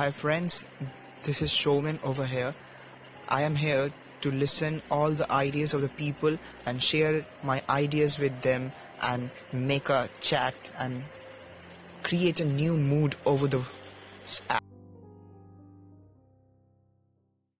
Hi friends, this is Showman over here. I am here to listen all the ideas of the people and share my ideas with them and make a chat and create a new mood over the app.